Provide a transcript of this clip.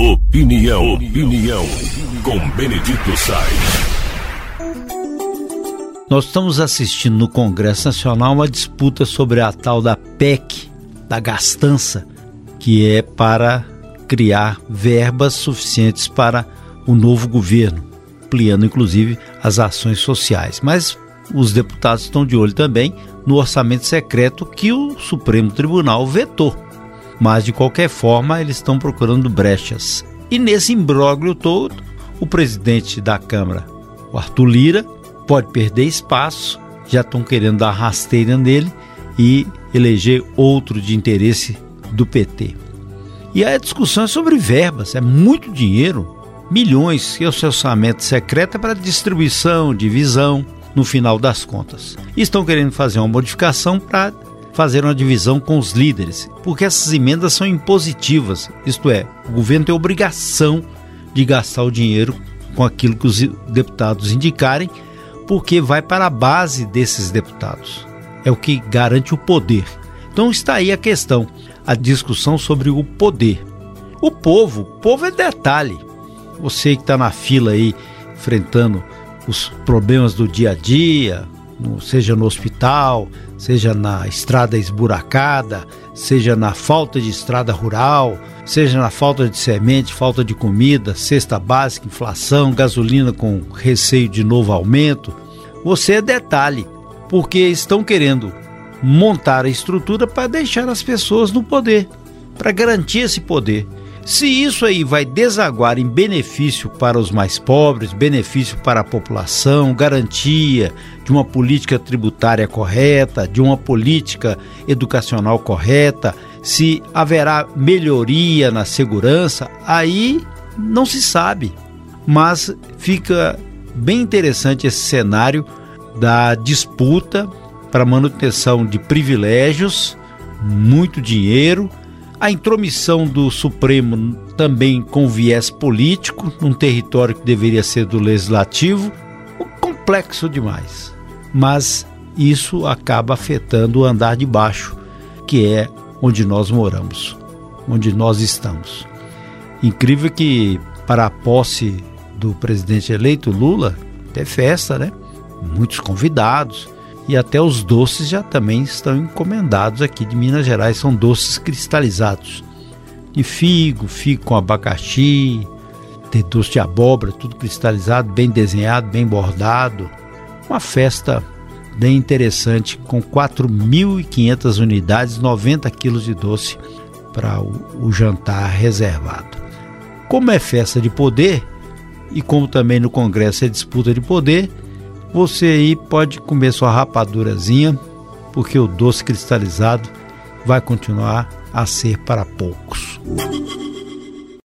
Opinião, opinião, com Benedito Sainz. Nós estamos assistindo no Congresso Nacional uma disputa sobre a tal da PEC, da gastança, que é para criar verbas suficientes para o novo governo, ampliando inclusive as ações sociais. Mas os deputados estão de olho também no orçamento secreto que o Supremo Tribunal vetou mas de qualquer forma eles estão procurando brechas. E nesse imbróglio todo, o presidente da Câmara, o Arthur Lira, pode perder espaço, já estão querendo dar rasteira nele e eleger outro de interesse do PT. E a discussão é sobre verbas, é muito dinheiro, milhões, que é o seu orçamento secreto é para distribuição, divisão, no final das contas. Estão querendo fazer uma modificação para fazer uma divisão com os líderes, porque essas emendas são impositivas, isto é, o governo tem obrigação de gastar o dinheiro com aquilo que os deputados indicarem, porque vai para a base desses deputados. É o que garante o poder. Então está aí a questão, a discussão sobre o poder. O povo, povo é detalhe. Você que está na fila aí, enfrentando os problemas do dia a dia, seja no hospital, seja na estrada esburacada, seja na falta de estrada rural, seja na falta de semente, falta de comida, cesta básica, inflação, gasolina com receio de novo aumento. Você é detalhe, porque estão querendo montar a estrutura para deixar as pessoas no poder, para garantir esse poder. Se isso aí vai desaguar em benefício para os mais pobres, benefício para a população, garantia de uma política tributária correta, de uma política educacional correta, se haverá melhoria na segurança, aí não se sabe. Mas fica bem interessante esse cenário da disputa para manutenção de privilégios, muito dinheiro a intromissão do Supremo também com viés político, num território que deveria ser do legislativo, complexo demais. Mas isso acaba afetando o andar de baixo, que é onde nós moramos, onde nós estamos. Incrível que para a posse do presidente eleito Lula, tem festa, né? Muitos convidados e até os doces já também estão encomendados aqui de Minas Gerais, são doces cristalizados. De figo, figo com abacaxi, tem doce de abóbora, tudo cristalizado, bem desenhado, bem bordado. Uma festa bem interessante com 4.500 unidades, 90 quilos de doce para o, o jantar reservado. Como é festa de poder e como também no Congresso é disputa de poder, você aí pode comer sua rapadurazinha, porque o doce cristalizado vai continuar a ser para poucos.